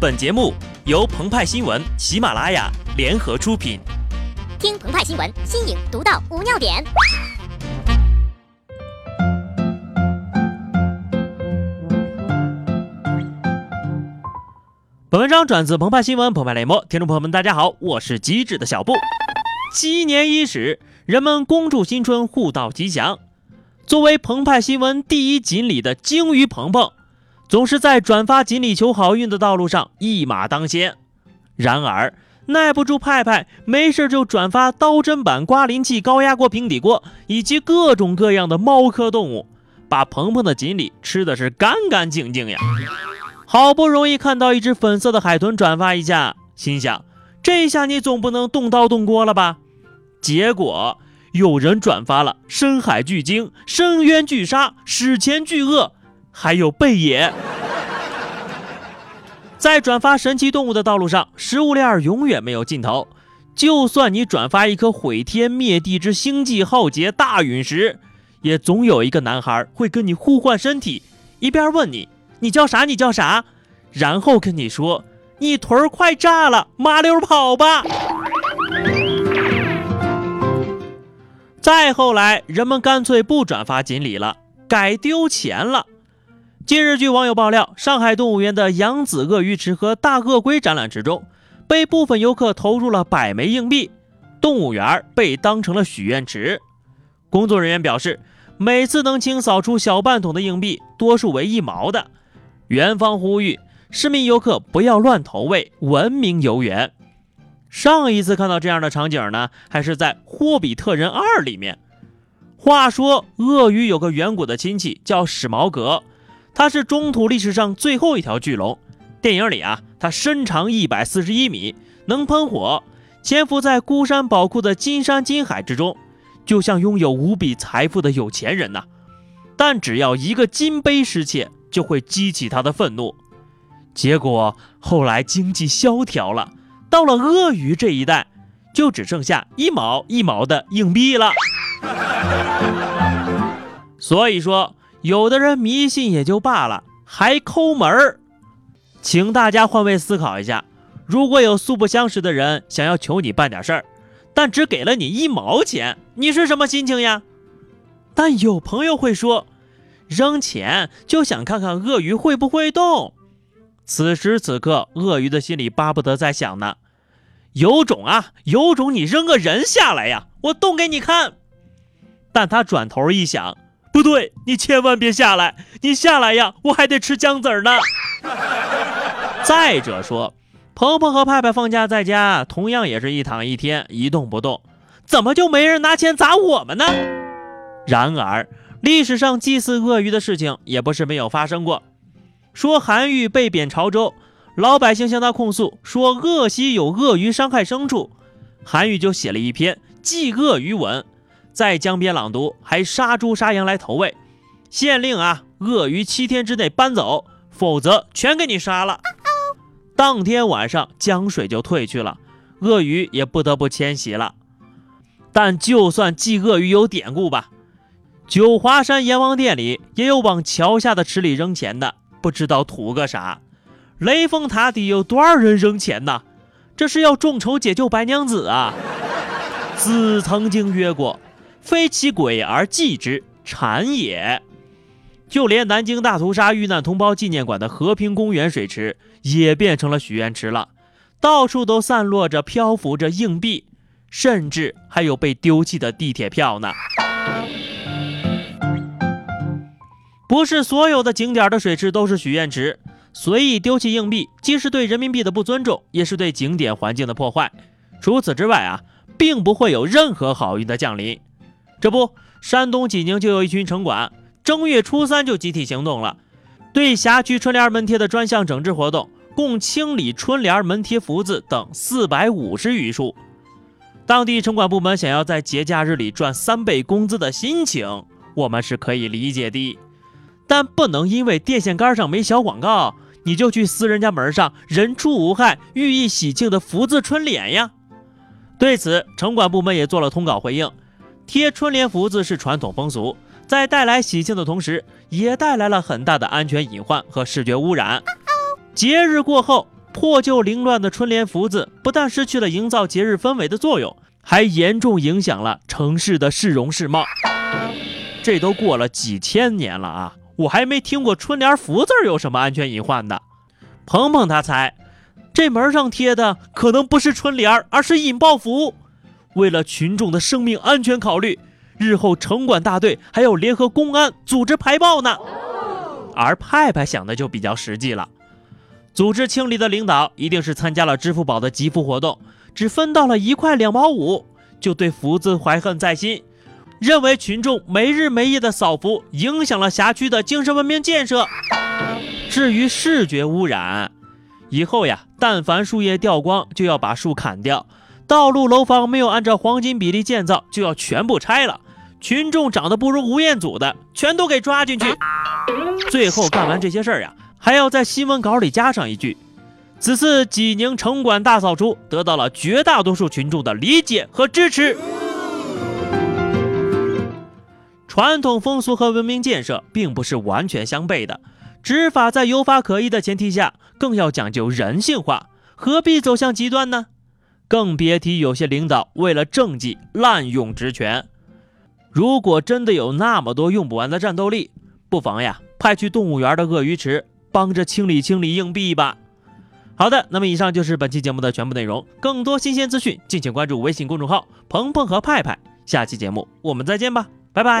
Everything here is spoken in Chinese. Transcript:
本节目由澎湃新闻、喜马拉雅联合出品。听澎湃新闻，新颖独到，无尿点。本文章转自澎湃新闻《澎湃雷墨，听众朋友们，大家好，我是机智的小布。鸡年伊始，人们恭祝新春，互道吉祥。作为澎湃新闻第一锦鲤的鲸鱼鹏鹏，总是在转发锦鲤求好运的道路上一马当先。然而，耐不住派派没事就转发刀砧板、刮鳞器、高压锅、平底锅以及各种各样的猫科动物，把鹏鹏的锦鲤吃的是干干净净呀。好不容易看到一只粉色的海豚转发一下，心想这下你总不能动刀动锅了吧？结果。有人转发了深海巨鲸、深渊巨鲨、史前巨鳄，还有贝爷。在转发神奇动物的道路上，食物链永远没有尽头。就算你转发一颗毁天灭地之星际浩劫大陨石，也总有一个男孩会跟你互换身体，一边问你你叫啥，你叫啥，然后跟你说你腿儿快炸了，麻溜跑吧。再后来，人们干脆不转发锦鲤了，改丢钱了。近日，据网友爆料，上海动物园的扬子鳄鱼池和大鳄龟展览池中，被部分游客投入了百枚硬币，动物园被当成了许愿池。工作人员表示，每次能清扫出小半桶的硬币，多数为一毛的。园方呼吁市民游客不要乱投喂，文明游园。上一次看到这样的场景呢，还是在《霍比特人二》里面。话说，鳄鱼有个远古的亲戚叫史矛革，它是中土历史上最后一条巨龙。电影里啊，它身长一百四十一米，能喷火，潜伏在孤山宝库的金山金海之中，就像拥有无比财富的有钱人呐。但只要一个金杯失窃，就会激起他的愤怒。结果后来经济萧条了。到了鳄鱼这一代，就只剩下一毛一毛的硬币了。所以说，有的人迷信也就罢了，还抠门儿。请大家换位思考一下，如果有素不相识的人想要求你办点事儿，但只给了你一毛钱，你是什么心情呀？但有朋友会说，扔钱就想看看鳄鱼会不会动。此时此刻，鳄鱼的心里巴不得在想呢：有种啊，有种，你扔个人下来呀，我动给你看。但他转头一想，不对，你千万别下来，你下来呀，我还得吃姜子呢。再者说，鹏鹏和派派放假在家，同样也是一躺一天，一动不动，怎么就没人拿钱砸我们呢？然而，历史上祭祀鳄鱼的事情也不是没有发生过。说韩愈被贬潮州，老百姓向他控诉说鄂西有鳄鱼伤害牲畜，韩愈就写了一篇祭鳄鱼文，在江边朗读，还杀猪杀羊来投喂，县令啊，鳄鱼七天之内搬走，否则全给你杀了。当天晚上江水就退去了，鳄鱼也不得不迁徙了。但就算祭鳄鱼有典故吧，九华山阎王殿里也有往桥下的池里扔钱的。不知道图个啥？雷峰塔底有多少人扔钱呢？这是要众筹解救白娘子啊！子曾经曰过：“非其鬼而祭之，谄也。”就连南京大屠杀遇难同胞纪念馆的和平公园水池也变成了许愿池了，到处都散落着、漂浮着硬币，甚至还有被丢弃的地铁票呢。不是所有的景点的水池都是许愿池，随意丢弃硬币，既是对人民币的不尊重，也是对景点环境的破坏。除此之外啊，并不会有任何好运的降临。这不，山东济宁就有一群城管，正月初三就集体行动了，对辖区春联门贴的专项整治活动，共清理春联门贴福字等四百五十余处。当地城管部门想要在节假日里赚三倍工资的心情，我们是可以理解的。但不能因为电线杆上没小广告，你就去撕人家门上“人畜无害，寓意喜庆”的福字春联呀。对此，城管部门也做了通稿回应：贴春联福字是传统风俗，在带来喜庆的同时，也带来了很大的安全隐患和视觉污染。节日过后，破旧凌乱的春联福字不但失去了营造节日氛围的作用，还严重影响了城市的市容市貌。这都过了几千年了啊，我还没听过春联福字有什么安全隐患的。鹏鹏他猜，这门上贴的可能不是春联，而是引爆符。为了群众的生命安全考虑，日后城管大队还要联合公安组织排爆呢。而派派想的就比较实际了，组织清理的领导一定是参加了支付宝的集福活动，只分到了一块两毛五，就对福字怀恨在心。认为群众没日没夜的扫福，影响了辖区的精神文明建设。至于视觉污染，以后呀，但凡树叶掉光，就要把树砍掉；道路楼房没有按照黄金比例建造，就要全部拆了。群众长得不如吴彦祖的，全都给抓进去。最后干完这些事儿呀，还要在新闻稿里加上一句：此次济宁城管大扫除得到了绝大多数群众的理解和支持。传统风俗和文明建设并不是完全相悖的，执法在有法可依的前提下，更要讲究人性化，何必走向极端呢？更别提有些领导为了政绩滥用职权。如果真的有那么多用不完的战斗力，不妨呀派去动物园的鳄鱼池帮着清理清理硬币吧。好的，那么以上就是本期节目的全部内容，更多新鲜资讯，敬请关注微信公众号“鹏鹏和派派”。下期节目我们再见吧。拜拜。